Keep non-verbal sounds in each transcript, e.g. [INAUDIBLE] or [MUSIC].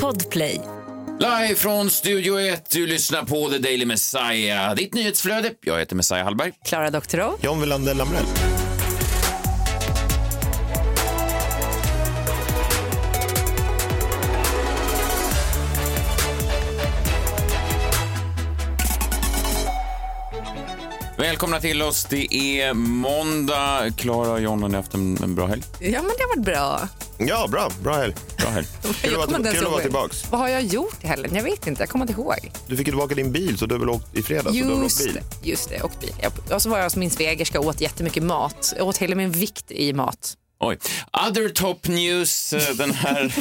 Podplay. Live från Studio 1, du lyssnar på The Daily Messiah. Ditt nyhetsflöde. Jag heter Messiah Hallberg. Klara Doktorow. John Wilander Lamrell. Välkomna till oss. Det är måndag. Klara och John, har ni haft en, en bra helg? Ja, men det har varit bra. Ja, bra. Bra helg. Bra helg. [LAUGHS] Kul att vara, kul att vara ihåg. tillbaks. Vad har jag gjort i helgen? Jag vet inte. Jag kommer inte ihåg. Du fick ju tillbaka din bil, så du har väl åkt i fredags? så du har väl åkt Just bil. det, just det, och bil. Jag, och så var jag hos min svägerska och åt jättemycket mat. Jag åt hela min vikt i mat. Oj. Other top news eh, den här,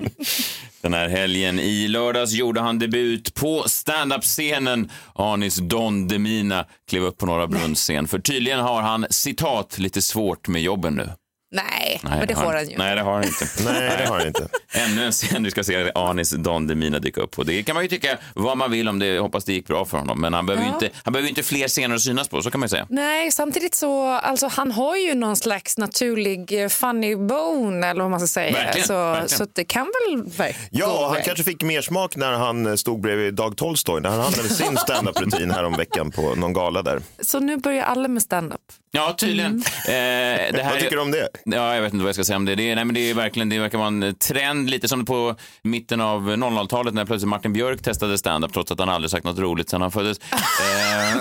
[LAUGHS] den här helgen. I lördags gjorde han debut på standup-scenen. Anis Don Demina klev upp på Norra Brunns scen. För tydligen har han, citat, lite svårt med jobben nu. Nej, men det har han ju. Nej, det har han inte. [LAUGHS] Nej, det har han inte. Ännu en scen du ska se Anis Don Demina dyka upp på. Det kan man ju tycka vad man vill om det. Hoppas det gick bra för honom. Men han behöver ju Ja. inte, han behöver ju inte fler scener att synas på, så kan man ju säga. Nej, samtidigt så, alltså han har ju någon slags naturlig eh, funny bone eller vad man ska säga. Verkligen, så, verkligen. så det kan väl verkligen Ja, han kanske fick mer smak när han eh, stod bredvid Dag Tolstoy, när han hade sin standup-rutin här om veckan på någon gala där. Så nu börjar alla med stand-up. Ja, tydligen. Eh, det här Mm. Vad tycker du om det? Ja, jag vet inte vad jag ska säga om det. Det, är, nej, men det, är verkligen, det verkar vara en trend, lite som på mitten av 00-talet när plötsligt Martin Björk testade stand-up trots att han aldrig sagt något roligt sedan han föddes. Eh, [LAUGHS]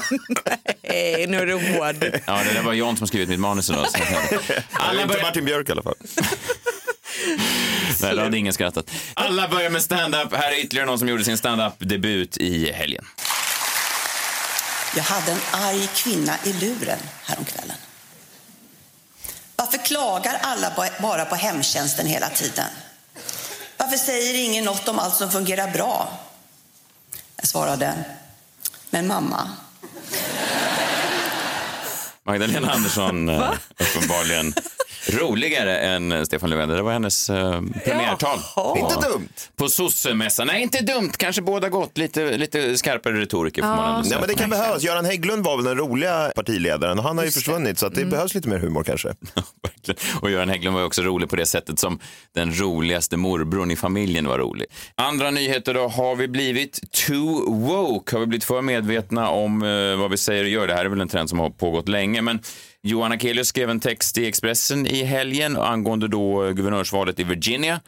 Nej, nu är det hård. ja, det där var John som skrivit mitt manus idag. [LAUGHS] Alla Inte börjar, Martin Björk i alla fall. nej, då hade ingen skrattat. Alla börjar med stand-up. Här är ytterligare någon som gjorde sin stand-up-debut i helgen. Jag hade en arg kvinna i luren häromkvällen. Klagar alla ba- bara på hemtjänsten hela tiden? Varför säger ingen något om allt som fungerar bra? Jag svarade, men mamma, Magdalena Andersson, eh, uppenbarligen roligare än Stefan Löfven. Det var hennes eh, premiärtal. Jaha. Inte dumt. På sossemässan. Nej, inte dumt. Kanske båda gott. Lite, lite skarpare retoriker får man ändå Nej, men det kan behövas. Göran Hägglund var väl den roliga partiledaren och han har ju försvunnit så att det behövs lite mer humor kanske. [LAUGHS] Och Göran Hägglund var också rolig på det sättet som den roligaste morbrorn i familjen var rolig. Andra nyheter då. Har vi blivit too woke? Har vi blivit för medvetna om eh, vad vi säger och gör? Det här är väl en trend som har pågått länge, men Johan Akelius skrev en text i Expressen i helgen angående då eh, guvernörsvalet i Virginia.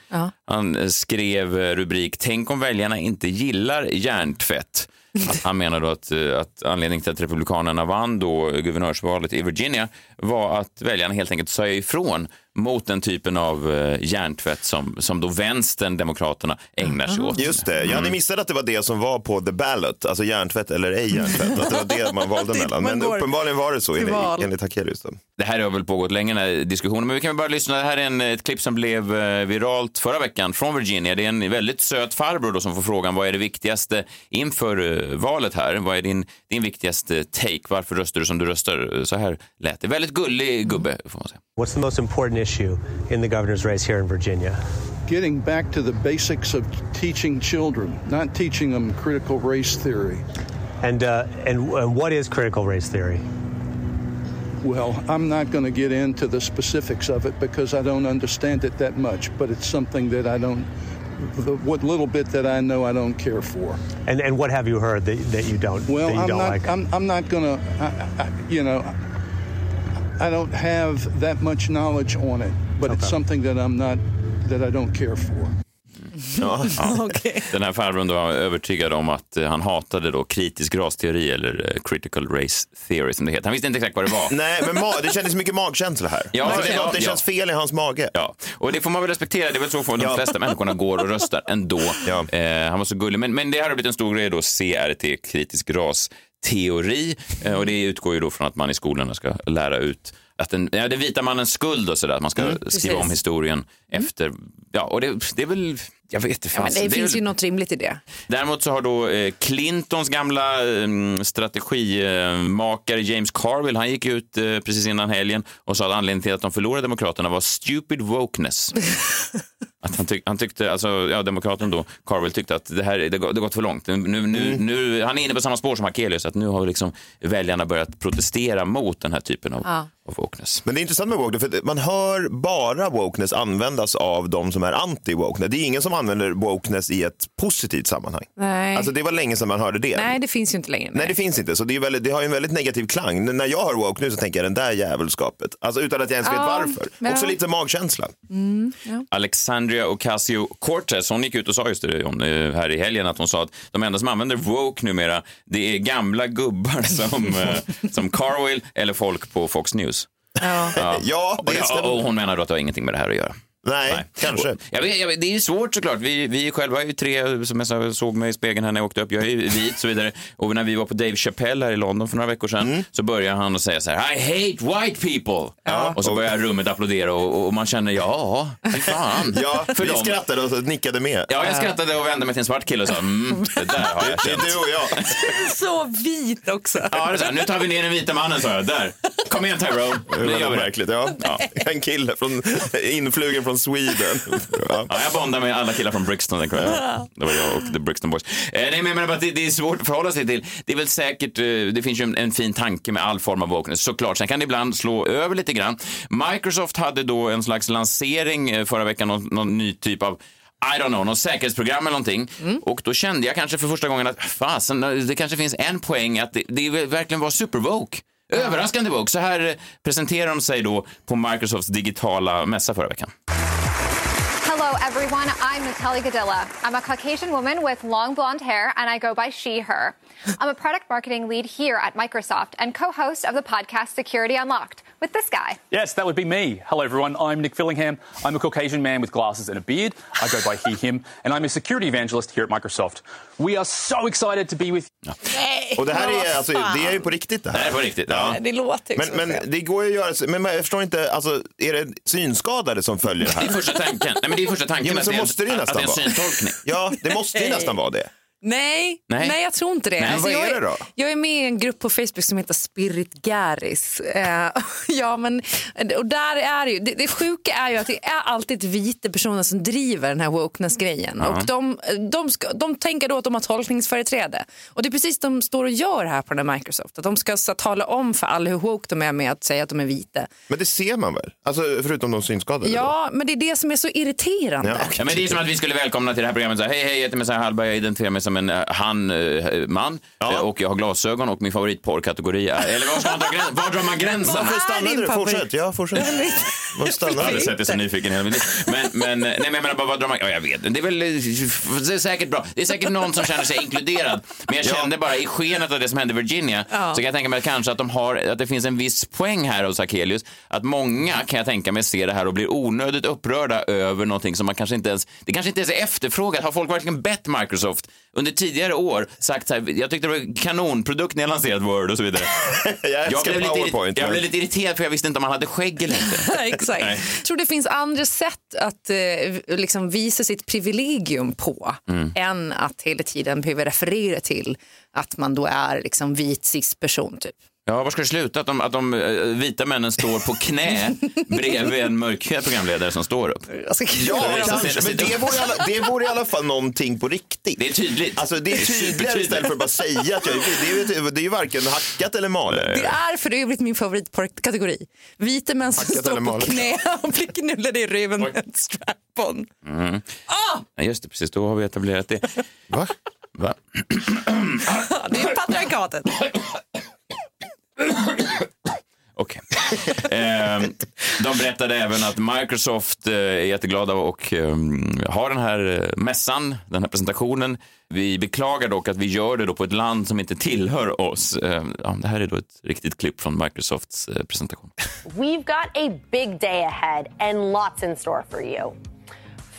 Han eh, skrev eh, rubrik “Tänk om väljarna inte gillar hjärntvätt”. [LAUGHS] Han menar då att, att anledningen till att Republikanerna vann då guvernörsvalet i Virginia var att väljarna helt enkelt sa ifrån mot den typen av eh, hjärntvätt som, som då vänstern, Demokraterna, ägnar sig åt. Just det, jag hade missat att det var det som var på the ballot, alltså hjärntvätt eller ej hjärntvätt. Att det var det [LAUGHS] man valde mellan. Men uppenbarligen var det så enligt, enligt Hakelius. då. Det här har väl pågått länge, den här diskussionen, men vi kan väl bara lyssna. Det här är en, ett klipp som blev eh, viralt förra veckan från Virginia. Det är en väldigt söt farbror då som får frågan vad är det viktigaste inför eh, valet här? Vad är din, din viktigaste take? Varför röstar du som du röstar? Så här lät det. Väldigt gullig gubbe, får man säga. What's the most important issue in the governor's race here in Virginia? getting back to the basics of teaching children, not teaching them critical race theory. And, uh, and, and what is critical race theory? Well, I'm not going to get into the specifics of it because I don't understand it that much, but it's something that I don't, the, what little bit that I know, I don't care for. And, and what have you heard that, that you don't, Well, that you I'm don't not, like? I'm, I'm not going to, you know, I don't have that much knowledge on it, but it's something that I'm not, that I don't care for. Ja. [LAUGHS] Den här farbrorn då var övertygad om att eh, han hatade då kritisk rasteori eller eh, critical race theory som det heter. Han visste inte exakt vad det var. [LAUGHS] Nej, men det kändes mycket magkänsla här. Ja, det, ja, det ja. känns fel i hans mage. Ja, och det får man väl respektera. Det är väl så för de Ja. flesta människorna går och röstar ändå. Ja. Eh, han var så gullig. Men, men det här har blivit en stor grej då, CRT, kritisk rasteori. Eh, och det utgår ju då från att man i skolorna ska lära ut att den, ja, den vita mannens skuld och sådär, att man ska skriva precis. om historien efter. Ja, och det, det är väl, jag vet inte. Ja, det är finns väl- ju något rimligt i det. Däremot så har då eh, Clintons gamla eh, strategimakare James Carville, han gick ut eh, precis innan helgen och sa att anledningen till att de förlorade Demokraterna var stupid wokeness. [LAUGHS] att han, tyck, han tyckte, alltså ja, Demokraten då, Carville tyckte att det här det, det gått för långt. Nu, nu, nu, han är inne på samma spår som Hakelius, att nu har liksom väljarna börjat protestera mot den här typen av Ja. Av wokeness. Men det är intressant med wokeness, för man hör bara wokeness användas av de som är anti-wokeness. Det är ingen som använder wokeness i ett positivt sammanhang. Nej. Alltså det var länge sedan man hörde det. Nej, det finns ju inte längre. Nej, det finns inte. Så det, är väldigt, det har ju en väldigt negativ klang. När jag hör woke nu så tänker jag den där jävelskapet. Alltså utan att jag ens vet Ja, varför. men- Också lite magkänsla. Alexandria Ocasio-Cortez, hon gick ut och sa just det om, eh, här i helgen att hon sa att de enda som använder woke numera, det är gamla gubbar [LAUGHS] som, eh, som Carwill eller folk på Fox News. Ja. Ja, Och, det stämmer. och hon menar då att det har ingenting med det här att göra. Nej, kanske. Och, jag vet, jag vet, det är ju svårt såklart. Vi, vi själva är ju tre, som jag såg mig i spegeln här när jag åkte upp. Jag är ju vit och så vidare. Och när vi var på Dave Chappelle här i London för några veckor sedan Mm. så började han att säga så här I hate white people. Och så började rummet applådera och, och man känner ja, fy fan. [LAUGHS] Ja, för vi dem. skrattade och nickade med. Ja, jag skrattade och vände mig till en svart kille och sa mm, det där har jag [LAUGHS] Det är känt. du och jag. [LAUGHS] Så vit också. Ja, det är så här, nu tar vi ner den vita mannen, sa jag. Där. Kom igen, Tyrone. Det är Nu gör vi det. märkligt. Ja. En kille från, influgen från Sweden. Ja. [LAUGHS] Ja, jag bondade med alla killar från Brixton den kvällen. Det var jag och The Brixton Boys. Eh, nej, men jag menar bara att det, det är svårt att förhålla sig till. Det är väl säkert, eh, det finns ju en, en fin tanke med all form av wokeness, såklart. Sen kan det ibland slå över lite grann. Microsoft hade då en slags lansering eh, förra veckan, någon, någon ny typ av I don't know, något säkerhetsprogram eller någonting. Och då kände jag kanske för första gången att fasen, det kanske finns en poäng att det, det verkligen var superwoke. Eh, överraskande bok. Så här eh, presenterar de sig då på Microsofts digitala mässa förra veckan. Hello, everyone. I'm Natalie Gadilla. I'm a Caucasian woman with long blonde hair, and I go by she, her. I'm a product marketing lead here at Microsoft and co host of the podcast Security Unlocked with this guy. Yes, that would be me. Hello, everyone. I'm Nick Fillingham. I'm a Caucasian man with glasses and a beard. I go by he, him, and I'm a security evangelist here at Microsoft. We are so excited to be with Och det här är, alltså, det är ju på riktigt det Det här här. är på riktigt. Ja. Det låter Men, men det går ju att göra, men jag förstår inte, alltså, är det synskadade som följer det Det är här? första tanken. Nej, men det är första tanken Ja, men att så det en- måste det ju att det är en nästan syntolkning. Ja, det måste ju nästan vara det. Nej, Nej. nej. jag tror inte det. Alltså, Nej, vad jag, är det då? jag är med i en grupp på Facebook som heter Spirit Garis. Eh, [LAUGHS] ja, men, och där är det, ju, det, det sjuka är ju att det är alltid vita personer som driver den här wokeness-grejen. Och de, de, ska, de tänker då att de har tolkningsföreträde. Och det är precis det de står och gör här på den här Microsoft. Att de ska så, tala om för alla hur woke de är med att säga att de är vita. Men det ser man väl? Alltså, förutom de synskadade? då? Ja, men det är det som är så irriterande. Ja. Ja, men det är som att vi skulle välkomna till det här programmet. Så här, hej, hej, jag heter Messiah Hallberg, jag identifierar mig som en uh, han-man Ja. och jag har glasögon och min favoritporrkategori är... Eller var, ska man dra gräns, var drar man gränsen? Varför stannade du? Fortsätt. Ja, fortsätt. Vad Jag stannade har sett det så nyfiken hela mitt liv. Men, men, nej, men jag menar bara, vad drar man... Ja, jag vet. Det är väl det är säkert bra. Det är säkert någon som känner sig inkluderad. Men jag Ja. kände bara i skenet av det som hände i Virginia så kan jag tänka mig att kanske att, de har, att det finns en viss poäng här hos Akelius. Att många kan jag tänka mig ser det här och blir onödigt upprörda över någonting som man kanske inte ens... Det kanske inte ens är efterfrågat. Har folk verkligen bett Microsoft under tidigare år sagt så här, jag tyckte det var kanonprodukt när jag lanserat Word och så vidare. [LAUGHS] Jag älskar blev, lite, PowerPoint. jag men- blev lite irriterad för jag visste inte om han hade skägg eller inte. [LAUGHS] [LAUGHS] Exakt. Nej. Jag tror det finns andra sätt att eh, liksom visa sitt privilegium på Mm. än att hela tiden behöva referera till att man då är liksom vit cis-person. Typ. Ja, var ska det sluta? Att de, att de eh, vita männen står på knä [LAUGHS] bredvid en mörkhyad programledare som står upp. Ja, Det är kanske. Men det vore, i alla, det vore i alla fall någonting på riktigt. Det är tydligt. Alltså det är tydligare istället för att bara säga att jag är vit. Det är ju det är ju varken hackat eller malet. Det är för övrigt min favoritkategori. Vita män som Hackat står på knä och blir knullade i röven med en strap-on. Ja, just det, precis. Då har vi etablerat det. Va? Va? Ja, Det är patriarkatet. Okej. Ehm, de berättade även att Microsoft eh, är jätteglada och ehm, har den här eh, mässan, den här presentationen. Vi beklagar dock att vi gör det då på ett land som inte tillhör oss. Ehm, ja, det här är då ett riktigt klipp från Microsofts eh, presentation. We've got a big day ahead and lots in store for you.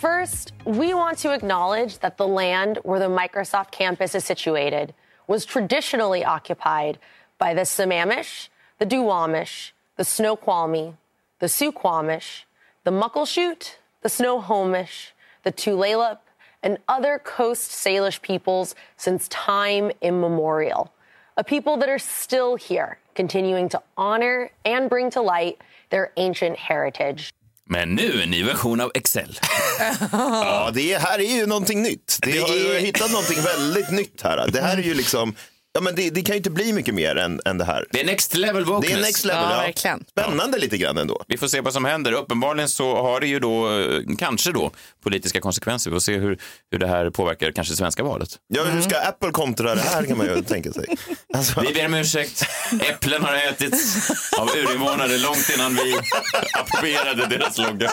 First, we want to acknowledge that the land where the Microsoft campus is situated was traditionally occupied by the Sammamish, the Duwamish, the Snoqualmie, the Suquamish, the Muckleshoot, the Snohomish, the Tulalip, and other Coast Salish peoples since time immemorial. A people that are still here, continuing to honor and bring to light their ancient heritage. Men nu en ny version av Excel. [LAUGHS] Ja, det här är ju någonting nytt. Det Det har ju hittat någonting väldigt nytt här. Det här är ju liksom Ja, men det, det kan ju inte bli mycket mer än, än det här. Det är next level Det wokeness. är next level. Ja, Ja, verkligen. Spännande lite grann ändå. Vi får se vad som händer. Uppenbarligen så har det ju då, eh, kanske då, politiska konsekvenser. Vi får se hur, hur det här påverkar kanske det svenska valet. Ja, hur ska Apple kontra det här kan man ju tänka sig. [LAUGHS] Alltså, Vi ber om ursäkt. Äpplen har ätits av urinvånare långt innan vi approprierade deras logga.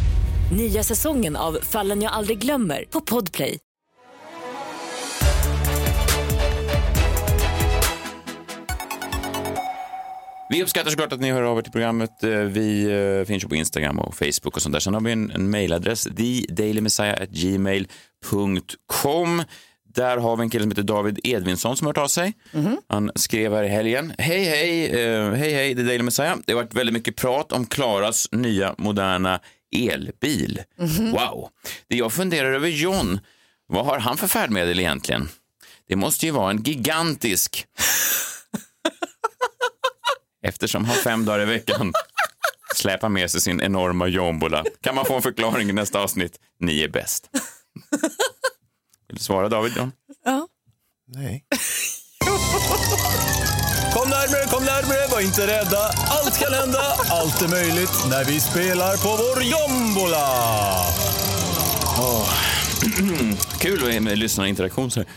Nya säsongen av Fallen jag aldrig glömmer på Podplay. Vi uppskattar såklart att ni hör av er till programmet. Eh, Vi eh, finns ju på Instagram och Facebook och sånt där. Sen har vi en, en mailadress, thedailymessiah.gmail.com. Där har vi en kille som heter David Edvinsson som har hört av sig. Han skrev här i helgen. Hej, hej, eh, hej, hej, The Daily Messiah. Det har varit väldigt mycket prat om Klaras nya moderna elbil. Wow. Det jag funderar över John, vad har han för färdmedel egentligen? Det måste ju vara en gigantisk [LAUGHS] eftersom han fem dagar i veckan släpar med sig sin enorma jombola. Kan man få en förklaring i nästa avsnitt? Ni är bäst. [LAUGHS] Vill du svara David? John? nej. [LAUGHS] Kom närmare, kom närmare, var inte rädda. Allt kan hända, allt är möjligt när vi spelar på vår jombola. [CLEARS THROAT] Kul med lyssnarinteraktion. Så här.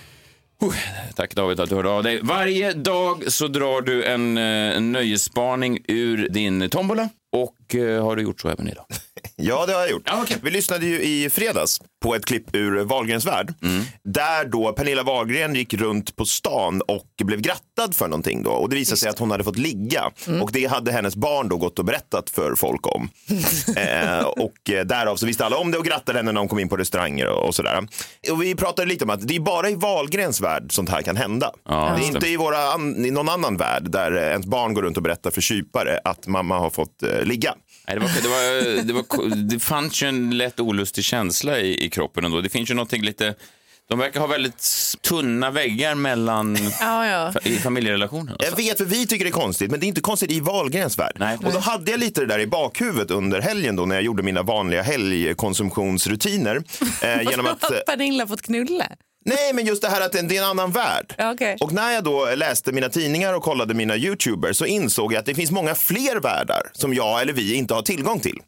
Tack David att du hörde av dig. Varje dag så drar du en, eh, en nöjesspaning ur din tombola och eh, har du gjort så även idag? Ja, det har jag gjort. Ja, okej. Vi lyssnade ju i fredags på ett klipp ur Wahlgrens värld. Där då Pernilla Wahlgren gick runt på stan och blev grattad för någonting. Då. Och det visade sig att hon hade fått ligga. Och det hade hennes barn då gått och berättat för folk om. [LAUGHS] eh, och eh, därav så visste alla om det och grattade henne när de kom in på restauranger och, och sådär. Och vi pratade lite om att det är bara i Wahlgrens värld sånt här kan hända. Ja, det är inte i, våra an, i någon annan värld där ens barn går runt och berättar för kypare att mamma har fått eh, ligga. Nej, det, var, det, var, det, var, det fanns ju en lätt olustig känsla i, i kroppen ändå. Det finns ju någonting lite... De verkar ha väldigt tunna väggar mellan [LAUGHS] Ja, ja. i familjerelationen. Jag vet, för vi tycker det är konstigt, men det är inte konstigt i Wahlgrens värld. Nej. Och då hade jag lite det där i bakhuvudet under helgen då när jag gjorde mina vanliga helgkonsumtionsrutiner. Eh, [LAUGHS] genom att, eh, Har Pernilla fått knulla? Nej, men just det här att det är en annan värld. Okej. Och när jag då läste mina tidningar och kollade mina YouTubers så insåg jag att det finns många fler världar som jag eller vi inte har tillgång till.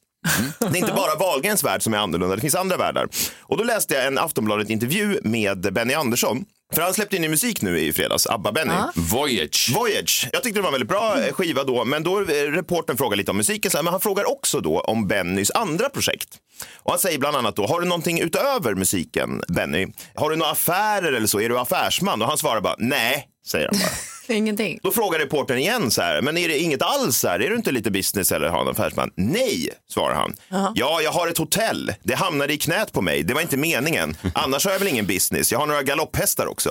Det är inte [LAUGHS] bara Wahlgrens värld som är annorlunda, det finns andra världar. Och då läste jag en Aftonbladet-intervju med Benny Andersson. För han släppte in ny musik nu i fredags, ABBA-Benny. Voyage. Voyage. Jag tyckte det var en väldigt bra eh, skiva då, men då eh, reportern frågar lite om musiken, men han frågar också då om Bennys andra projekt. Och han säger bland annat då, har du någonting utöver musiken, Benny? Har du några affärer eller så? Är du affärsman? Och han svarar bara, nej, säger han bara. Ingenting. Då frågar reportern igen så här, men är det inget alls här? Är du inte lite business eller har en affärsman? Nej, svarar han. Ja, jag har ett hotell. Det hamnade i knät på mig. Det var inte meningen. Annars har jag väl ingen business. Jag har några galopphästar också.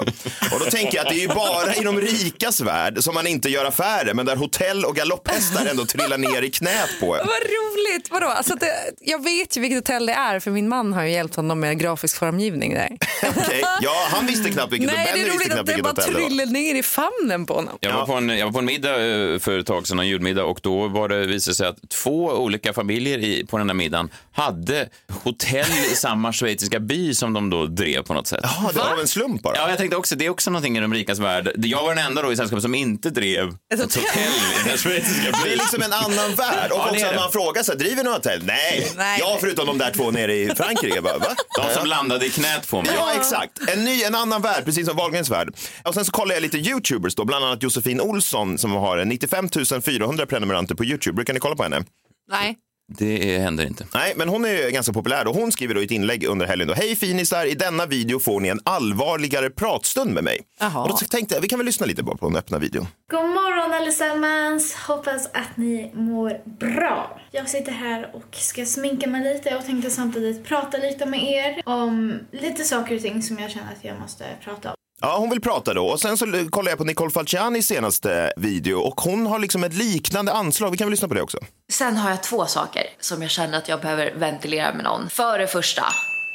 Och då tänker jag att det är ju bara i de rikas värld som man inte gör affärer, men där hotell och galopphästar ändå trillar ner i knät på en. Vad roligt! Vadå? Alltså det, jag vet ju vilket hotell det är för min man har ju hjälpt honom med grafisk formgivning där. [LAUGHS] Okej, Ja, han visste knappt vilket och Nej, Benny det är roligt att det bara hotell det var. trillade ner i famnen på honom. Jag var, på en, jag var på en middag eh, för ett tag sedan, en julmiddag, och då var det, visade det sig att två olika familjer i, på den här middagen hade hotell i [LAUGHS] samma schweiziska by som de då drev på något sätt. Ja, det var av en slump bara. Ja, jag tänkte också, det är också någonting i de rikas värld. Jag var den enda då i sällskapet som inte drev ett hotell, i den här schweiziska byn. Det är liksom en annan [LAUGHS] värld. Och Ja, också att man frågar sig, driver ni hotell? Nej. Nej. Ja, förutom de där två nere i Frankrike. Bara, va? De som landade i knät på mig. Ja, exakt. En ny, en annan värld, precis som Wahlgrens värld. Och sen så kollar jag lite YouTubers då, bland annat Josefin Olsson som har 95 400 prenumeranter på YouTube. Brukar ni kolla på henne? Nej. Det händer inte. Nej, men hon är ganska populär och hon skriver då i ett inlägg under helgen då. Hej finisar, i denna video får ni en allvarligare pratstund med mig. Jaha. Och då tänkte jag, vi kan väl lyssna lite bara på den öppna videon. God morgon allesammans! Hoppas att ni mår bra. Jag sitter här och ska sminka mig lite och tänkte samtidigt prata lite med er om lite saker och ting som jag känner att jag måste prata om. Ja, hon vill prata då. Och sen så kollar jag på Nicole Falcianis senaste video och hon har liksom ett liknande anslag. Vi kan väl lyssna på det också. Sen har jag två saker som jag känner att jag behöver ventilera med någon. För det första,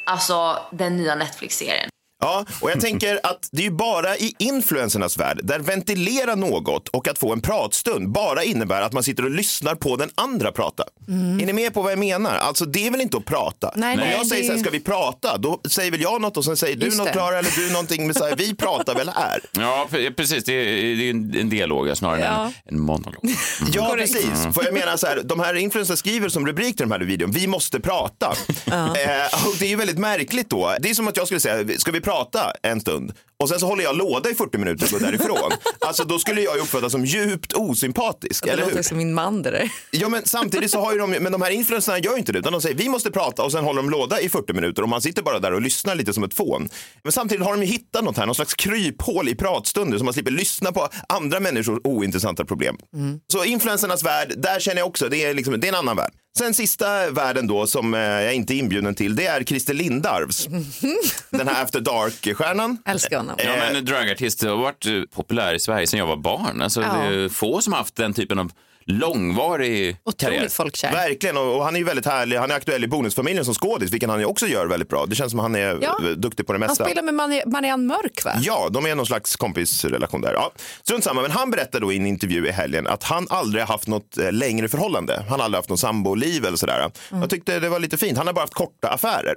alltså den nya Netflix-serien. Ja, och jag tänker att det är ju bara i influencernas värld där ventilera något och att få en pratstund bara innebär att man sitter och lyssnar på den andra prata. Är ni med på vad jag menar? Alltså det är väl inte att prata. Nej, När nej, jag säger det- så här, ska vi prata? Då säger väl jag något och sen säger du något det. Klara eller du någonting. Men så här, vi pratar väl här? [LAUGHS] Ja, pre- precis. Det är, det är en dialog ja, snarare Ja. än en monolog. [LAUGHS] Ja, Korrekt. precis. För jag menar så här, de här influencers skriver som rubrik till de här videon, vi måste prata. Eh, och det är ju väldigt märkligt då. Det är som att jag skulle säga, ska vi prata prata en stund. Och sen så håller jag låda i 40 minuter och går därifrån. [LAUGHS] Alltså då skulle jag ju uppfattas som djupt osympatisk, Det eller hur? låter som min man det där. Ja men samtidigt så har ju de, men de här influencerna gör ju inte det utan de säger vi måste prata och sen håller de låda i 40 minuter och man sitter bara där och lyssnar lite som ett fån. Men samtidigt har de ju hittat något här, någon slags kryphål i pratstunder så man slipper lyssna på andra människors ointressanta problem. Så influencernas värld, där känner jag också, det är, liksom, det är en annan värld. Sen sista världen då som eh, jag inte är inbjuden till, det är Christer Lindarws. [LAUGHS] Den här After Dark-stjärnan. Älskar honom. Ja, men dragartist har varit eh, populär i Sverige sedan jag var barn. Alltså, Ja. Det är få som har haft den typen av långvarig karriär. Folkkär. Verkligen, och, och han är ju väldigt härlig. Han är aktuell i Bonusfamiljen som skådis, vilket han ju också gör väldigt bra. Det känns som att han är Ja. eh, duktig på det Han mesta. spelar med Mari- Marianne Mörk va? Ja, de är någon slags kompisrelation där. Ja, strunt samma, men han berättade då i en intervju i helgen att han aldrig har haft något eh, längre förhållande. Han har aldrig haft något samboliv eller sådär. Jag tyckte det var lite fint. Han har bara haft korta affärer.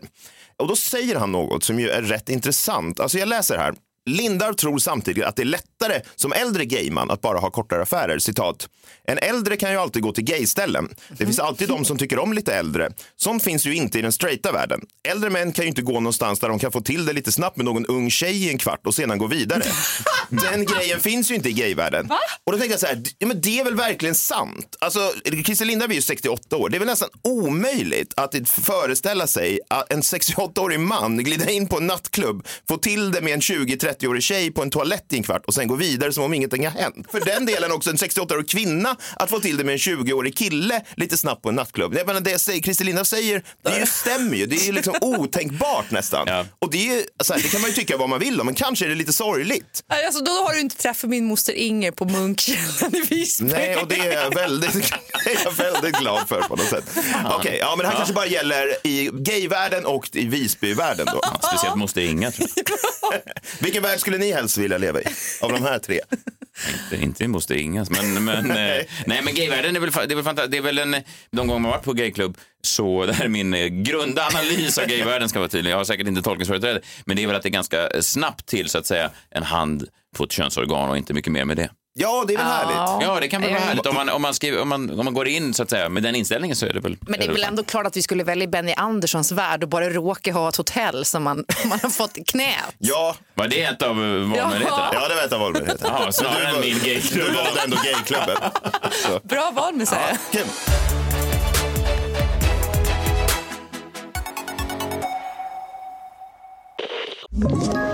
Och då säger han något som ju är rätt intressant. Alltså jag läser här. Lindar tror samtidigt att det är lättare som äldre gayman att bara ha kortare affärer. Citat. En äldre kan ju alltid gå till gayställen. Det finns alltid de som tycker om lite äldre. Sånt finns ju inte i den straighta världen. Äldre män kan ju inte gå någonstans där de kan få till det lite snabbt med någon ung tjej i en kvart och sedan gå vidare. [LAUGHS] Den grejen finns ju inte i gayvärlden. Och då tänkte jag så här, ja, men det är väl verkligen sant? Alltså, Christer Lindarw är ju 68 år. Det är väl nästan omöjligt att föreställa sig att en 68-årig man glider in på en nattklubb, får till det med en 20-30-årig tjej på en toalett i en kvart och sen går vidare som om ingenting har hänt. För den [LAUGHS] delen också en 68-årig kvinna att få till det med en 20-årig kille lite snabbt på en nattklubb. Jag menar, det Christer Lindarw säger, det är ju, stämmer ju. Det är ju liksom [LAUGHS] otänkbart nästan. Och det, är, ju- så här, det kan man ju tycka vad man vill om, men kanske är det lite sorgligt. Alltså, då har du inte träffat min moster Inger på Munkkällan i Visby. Nej, och det är jag väldigt, [LAUGHS] är jag väldigt glad för på något sätt. Okej, ja, men det här kanske bara gäller i gayvärlden och i Visbyvärlden då. Speciellt måste Inga, tror jag. Vilken värld skulle ni helst vilja leva i? Av de här tre? Inte, inte måste Ingas, men, men, [LAUGHS] eh, nej, men gayvärlden är väl, det är väl fantastiskt. Det är väl en, de gånger man varit på gayklubb så det här är min eh, grundanalys av gayvärlden ska vara tydlig. Jag har säkert inte tolkningsföreträde, men det är väl att det är ganska snabbt till så att säga en hand på ett könsorgan och inte mycket mer med det. Ja, det är väl härligt? Ja, det kan väl vara Ja. härligt. Om man, om, man skriver, om, man, om man går in så att säga med den inställningen så är det väl... Men det är väl ändå klart att vi skulle välja Benny Anderssons värld och bara råka ha ett hotell som man, [LAUGHS] man har fått i knät. Ja. Var det ett av valmöjligheterna? Ja, det var ett av valmöjligheterna. Ja, snarare än min gayklubb. Du valde ändå gayklubben. Så. Bra val med säga. Kul. Ett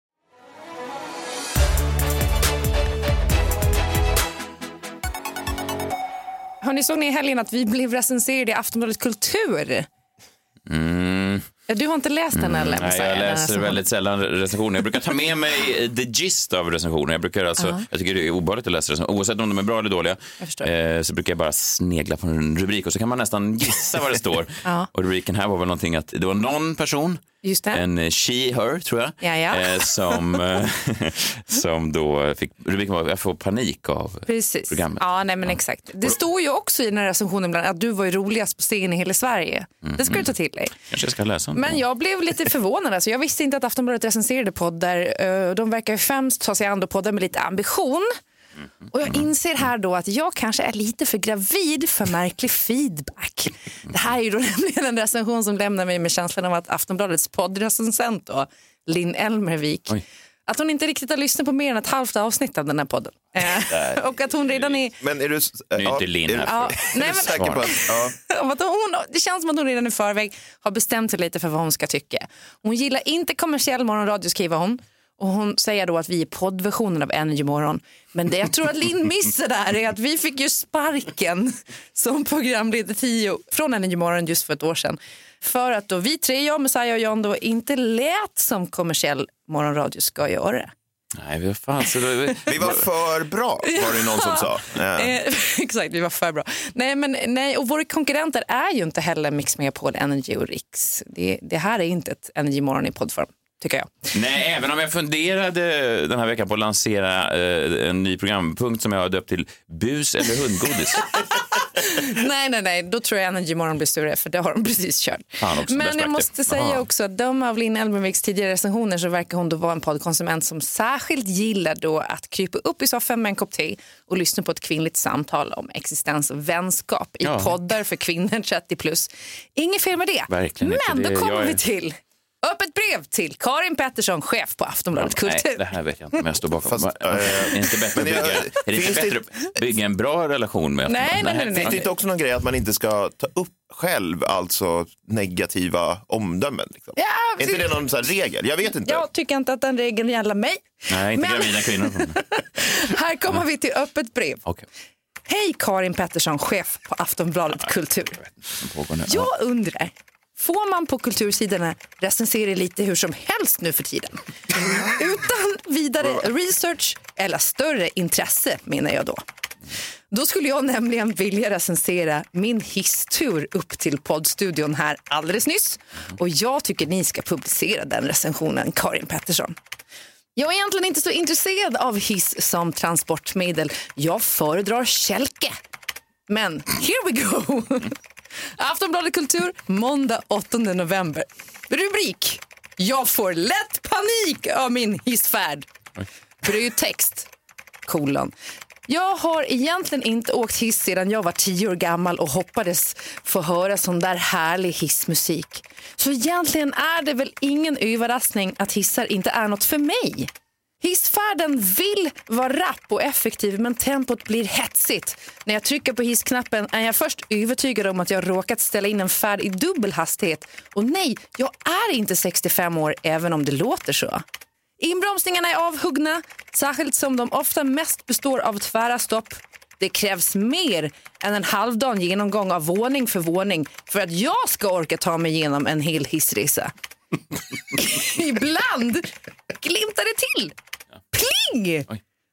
Hörni, såg ni i helgen att vi blev recenserade i Aftonbladet Kultur? Mm. Du har inte läst den eller? Nej, Messiah, jag läser väldigt sällan recensioner. Jag brukar ta med mig the gist av recensioner. Jag, brukar alltså, Ja. jag tycker det är obehagligt att läsa recensioner. Oavsett om de är bra eller dåliga eh, så brukar jag bara snegla på en rubrik och så kan man nästan gissa vad det står. [LAUGHS] Ja. Och rubriken här var väl någonting att det var någon person. En eh, she, her tror jag. Ja, ja. Eh, som, [LAUGHS] eh, som då fick, rubriken var jag får panik av Precis. programmet. Ja, nej men exakt. Det står ju också i den här recensionen ibland att du var ju roligast på scen i hela Sverige. Det ska du ta till dig. Kanske jag ska läsa Men jag blev lite förvånad. Alltså. Jag visste inte att Aftonbladet recenserade poddar. De verkar ju främst ta sig an poddar med lite ambition. Och jag inser här då att jag kanske är lite för gravid för märklig feedback. Det här är ju då [LAUGHS] nämligen en recension som lämnar mig med känslan av att Aftonbladets poddrecensent då, Linn Elmervik, att hon inte riktigt har lyssnat på mer än ett halvt avsnitt av den här podden. Eh, [LAUGHS] och att hon redan är... Men är du... Nu är inte Linn här. Ja, nej, men- säker på att... Ja. [LAUGHS] om att hon, det känns som att hon redan i förväg har bestämt sig lite för vad hon ska tycka. Hon gillar inte kommersiell morgonradio skriver hon. Och hon säger då att vi är poddversionen av Energy Morgon. Men det jag tror att Linn missar där är att vi fick ju sparken som programledare tio från Energy Morgon just för ett år sedan. För att då vi tre, jag, Messiah och John, då inte lät som kommersiell morgonradio ska göra. Nej, vad fan. Så då, Vi var för bra, var det någon som sa. Ja. Eh, [LAUGHS] exakt, vi var för bra. Nej, men, nej, och våra konkurrenter är ju inte heller Mix Megapol, Energy och Riks. Det, det här är inte ett Energy Morgon i poddform, tycker jag. Nej, även om jag funderade den här veckan på att lansera eh, en ny programpunkt som jag har döpt till Bus eller hundgodis. [LAUGHS] nej, nej, nej, då tror jag Energy Morgon blir större, för det har de precis kört. Men jag måste säga Aha. också att döma av Linn Elmerviks tidigare recensioner så verkar hon då vara en poddkonsument som särskilt gillar då att krypa upp i soffan med en kopp te och lyssna på ett kvinnligt samtal om existens och vänskap i Ja. poddar för kvinnor 30 plus. Inget fel med det. Verkligen. Men då Det- kommer jag vi till öppet brev till Karin Pettersson, chef på Aftonbladet Kultur. Nej, det här vet jag inte om jag står bakom. Fast, eh, är det inte bättre att bygga, är det inte bättre att bygga en bra relation med Nej, Aftonbladet? nej, nej, nej. Finns det inte också någon grej att man inte ska ta upp själv alltså negativa omdömen? Liksom? Ja, är inte det någon sån här regel? Jag vet inte. Jag tycker inte att den regeln gäller mig. Nej, inte Men- gravida kvinnor. [LAUGHS] Här kommer vi till öppet brev. Okej, Hej Karin Pettersson, chef på Aftonbladet Kultur. nu. Jag undrar, får man på kultursidorna recensera lite hur som helst nu för tiden? Utan vidare research eller större intresse menar jag då. Då skulle jag nämligen vilja recensera min hisstur upp till poddstudion här alldeles nyss. Och jag tycker ni ska publicera den recensionen, Karin Pettersson. Jag är egentligen inte så intresserad av hiss som transportmedel. Jag föredrar kälke. Men here we go! Aftonbladet Kultur, måndag 8 november. Rubrik. Jag får lätt panik av min hissfärd. För det är ju text. Kolon. Jag har egentligen inte åkt hiss sedan jag var tio år gammal och hoppades få höra sån där härlig hissmusik. Så egentligen är det väl ingen överraskning att hissar inte är något för mig. Hissfärden vill vara rapp och effektiv men tempot blir hetsigt. När jag trycker på hissknappen är jag först övertygad om att jag råkat ställa in en färd i dubbel hastighet. Och nej, jag är inte 65 år även om det låter så. Inbromsningarna är avhuggna, särskilt som de ofta mest består av tvära stopp. Det krävs mer än en halvdan genomgång av våning för våning för att jag ska orka ta mig igenom en hel hissresa. [LAUGHS] Ibland glimtar det till. Pling!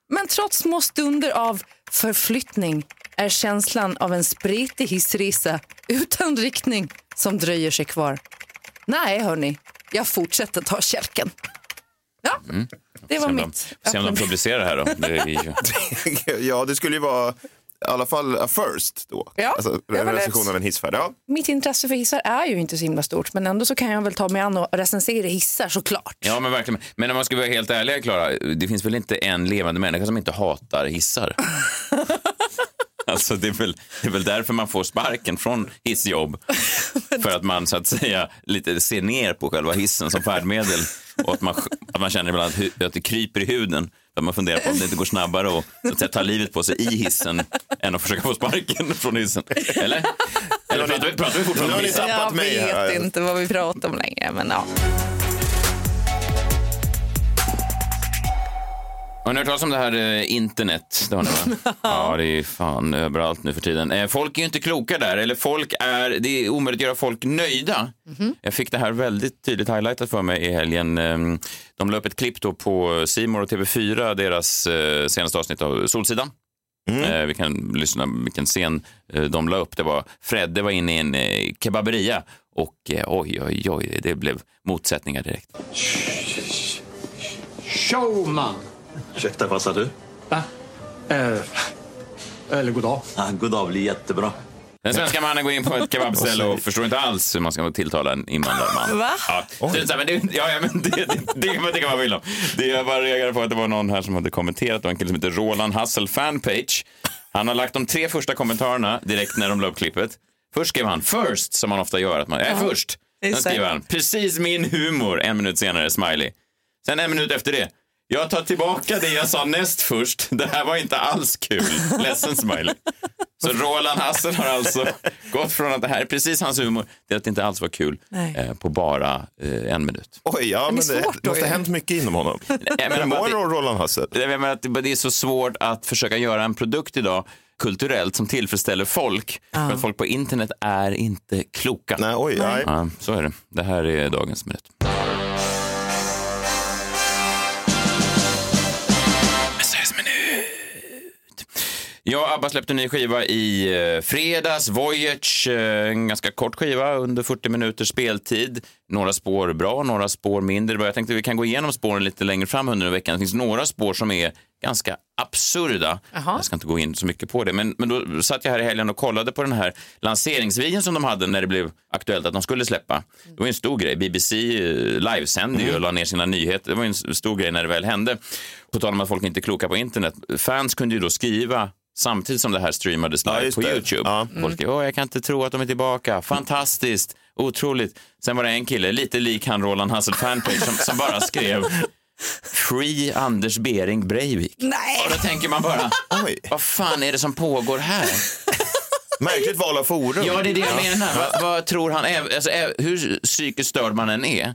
Men trots små stunder av förflyttning är känslan av en spretig hissresa utan riktning som dröjer sig kvar. Nej, hörni, jag fortsätter ta kälken. Ja, det var Se mitt. Se om de publicerar det här då. Det är ju... [LAUGHS] ja, det skulle ju vara i alla fall a first då. Ja, alltså, recension av en hissfärd. Ja. Mitt intresse för hissar är ju inte så himla stort men ändå så kan jag väl ta mig an och recensera hissar såklart. Ja, men verkligen. Men om man ska vara helt ärlig, Klara, det finns väl inte en levande människa som inte hatar hissar? [LAUGHS] Alltså det är, väl, det är väl därför man får sparken från hissjobb. [LAUGHS] För att man så att säga lite ser ner på själva hissen som färdmedel. Och att man, att man känner ibland att det kryper i huden. Att man funderar på om det inte går snabbare så att säga, ta livet på sig i hissen än att försöka få sparken från hissen. Eller? Eller pratar vi, pratar vi fortfarande om hissar? Jag vet inte vad vi pratar om längre men ja. Har ni hört talas om det här eh, internet? Det har ni, va? [LAUGHS] ja, det är fan överallt nu för tiden. Eh, folk är ju inte kloka där, eller folk är, det är omöjligt att göra folk nöjda. Jag fick det här väldigt tydligt highlightat för mig i helgen. Eh, De la upp ett klipp då på Simor och TV4, deras eh, senaste avsnitt av Solsidan. Eh, Vi kan lyssna vilken scen eh, de la upp. Det var Fredde var inne i en eh, kebaberia Och eh, oj, oj, oj, det blev motsättningar direkt. Showman. Ursäkta, vad sa du? Va? Eh, eller god dag. Ja, god dag blir jättebra. Den svenska mannen går in på ett [LAUGHS] kebabställe och förstår inte alls hur man ska tilltala en invandrarman. Va? Ja, det, är så här, men det, ja, ja, men det, det, det, kan man- det kan man vilja om. Det jag bara reagerade på att det var någon här som hade kommenterat. Det var en kille som heter Roland Hassel fanpage. Han har lagt de tre första kommentarerna direkt när de la upp klippet. Först skrev han first, som man ofta gör, att man är Ja, först. Sen skriver han precis min humor, en minut senare, smiley. Sen en minut efter det. Jag tar tillbaka det jag sa näst först. Det här var inte alls kul. Ledsen smiley. Så Roland Hassel har alltså gått från att det här är precis hans humor till att det inte alls var kul Nej. eh, på bara eh, en minut. Oj, ja, Men det det, det måste ha hänt mycket inom honom. Jag Hur menar bara mår att Roland Hassel? det, jag menar att det det är så svårt att försöka göra en produkt idag kulturellt som tillfredsställer folk. För att folk på internet är inte kloka. Nej, oj, nej. Ja, så är det. Det här är dagens minut. Ja, ABBA släppte en ny skiva i eh, fredags. Voyage, eh, en ganska kort skiva under 40 minuters speltid. Några spår bra, några spår mindre bra. Jag tänkte vi kan gå igenom spåren lite längre fram under veckan. Det finns några spår som är ganska absurda. Jaha. Jag ska inte gå in så mycket på det. Men, men då satt jag här i helgen och kollade på den här lanseringsvideon som de hade när det blev aktuellt att de skulle släppa. Det var en stor grej. BBC eh, livesände ju och la ner sina nyheter. Det var en stor grej när det väl hände. På tal om att folk inte är kloka på internet. Fans kunde ju då skriva samtidigt som det här streamades Ja, live just på det. Youtube. Ja. Folk skrev, Åh, jag kan inte tro att de är tillbaka. Fantastiskt, otroligt. Sen var det en kille, lite lik han Roland Hassel fanpage, som, som bara skrev Free Anders Bering Breivik. Nej. Och då tänker man bara, Oj. vad fan är det som pågår här? Märkligt val av forum. Ja, det är det jag menar. Vad, vad tror han? är- Alltså, är- hur psykiskt störd man än är.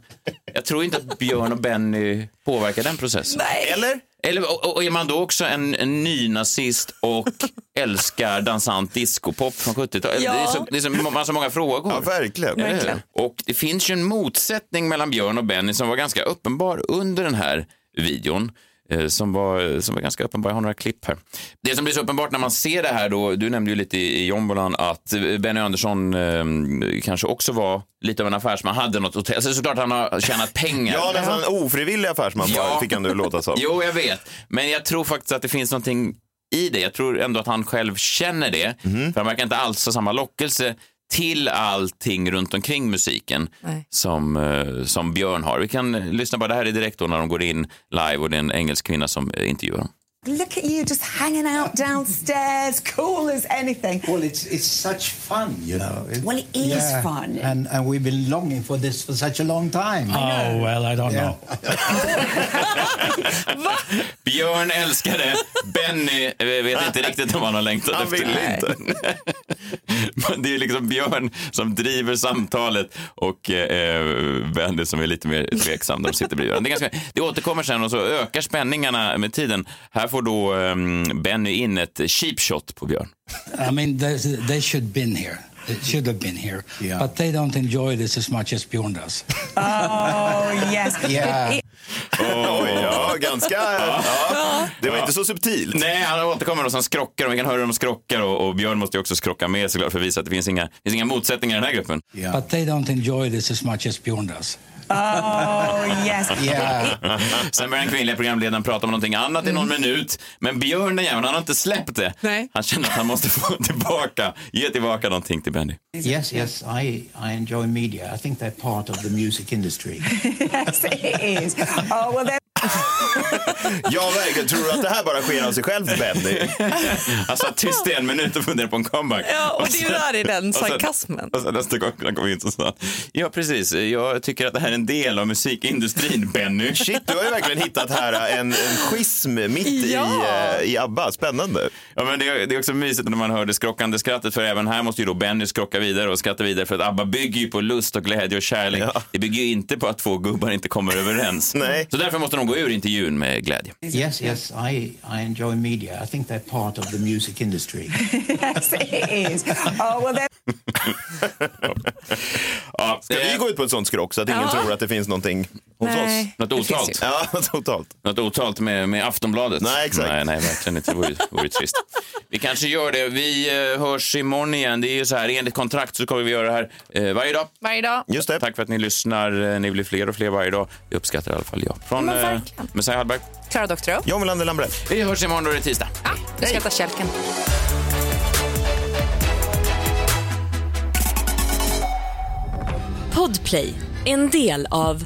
Jag tror inte att Björn och Benny påverkar den processen. Nej. Eller? Eller, och, och är man då också en, en nynazist och älskar dansant discopop från 70-talet? Ja. Det är så, det är så, man har så många frågor. Ja, verkligen. Verkligen. Och det finns ju en motsättning mellan Björn och Benny som var ganska uppenbar under den här videon. Eh, Som var, som var ganska uppenbar. Jag har några klipp här. Det som blir så uppenbart när man ser det här då, du nämnde ju lite i, i Jombolan att eh, Benny Andersson eh, kanske också var lite av en affärsman, hade något hotell. Så det är såklart han har tjänat [LAUGHS] pengar. Ja, nästan en ofrivillig affärsman Ja. fick han att låta som. [LAUGHS] Jo, jag vet. Men jag tror faktiskt att det finns någonting i det. Jag tror ändå att han själv känner det. För han verkar inte alls ha samma lockelse till allting runt omkring musiken Nej. som, eh, som Björn har. Vi kan lyssna på det här är direkt då när de går in live och det är en engelsk kvinna som eh, intervjuar dem. Look at you just hanging out downstairs, cool as anything. Well, it's it's such fun, you know. It- Well, it is fun. and and we've been longing for this for such a long time. Oh, well, I don't Yeah. know. [LAUGHS] Björn älskar det. Benny vet inte riktigt om han har längtat Han efter vill det. inte. Men det är liksom Björn som driver samtalet och eh, Benny som är lite mer tveksam. De sitter bredvid det, är ganska, det återkommer sen och så ökar spänningarna med tiden. Här får då eh, Benny in ett cheap shot på Björn. I mean, they, they should been here. They should have been here. But they don't enjoy this as much as Bjorn does. [LAUGHS] Oh, yes. Yeah. Oj, [LAUGHS] ja, ganska... Ja. Det var inte så subtilt. Nej, han återkommer och sen skrockar och vi kan höra hur de skrockar och, och Björn måste ju också skrocka med såklart för att visa att det finns inga, finns inga motsättningar i den här gruppen. But they don't enjoy this as much as Bjorn does. Oh, yes. [LAUGHS] Yeah. Sen börjar den kvinnliga programledaren prata om någonting annat i någon minut. Men Björn den jäveln, han har inte släppt det. Nej. Han känner att han måste få tillbaka, ge tillbaka någonting till Benny. Yes, yes, I, I enjoy media. I think they're part of the music industry. [LAUGHS] yes, it is. Oh, well. [LAUGHS] Ja, verkligen. Tror du att det här bara sker av sig själv, Benny? Han satt tyst i en minut och funderade på en comeback. Ja, och det är ju där i den och sen- sarkasmen. Och sen nästa gång han kom in så sa ja precis, jag tycker att det här är en del av musikindustrin, Benny. Shit, du har ju verkligen hittat här en, en schism mitt Ja. i, eh, i ABBA. Spännande. Ja, men det, är, det är också mysigt när man hör det skrockande skrattet för även här måste ju då Benny skrocka vidare och skratta vidare för att ABBA bygger ju på lust och glädje och kärlek. Ja. Det bygger ju inte på att två gubbar inte kommer överens. Nej. Så därför måste de gå ur intervjun med glädje. Yes, yes, I, I enjoy media. I think they're part of the music industry. [LAUGHS] yes, it is. Oh, well, then. [LAUGHS] Ja, Ska vi gå ut på ett sånt skrock så att ingen Ja. tror att det finns någonting hos Nej, oss. Något otalt? Ja, något otalt. Något otalt med, med Aftonbladet? Nej, exakt. Nej, nej verkligen inte. Det vore, vore trist. Vi kanske gör det. Vi eh, hörs imorgon igen. Det är ju så här, enligt kontrakt så kommer vi göra det här eh, varje dag. Varje dag. Just det. Tack för att ni lyssnar. Eh, Ni blir fler och fler varje dag. Det uppskattar i alla fall jag. Från eh. Messiah Hallberg. Klara Doktorow. John Wilander Lambrell. Vi hörs imorgon då är det tisdag. Ja, du ska äta kälken. Podplay, en del av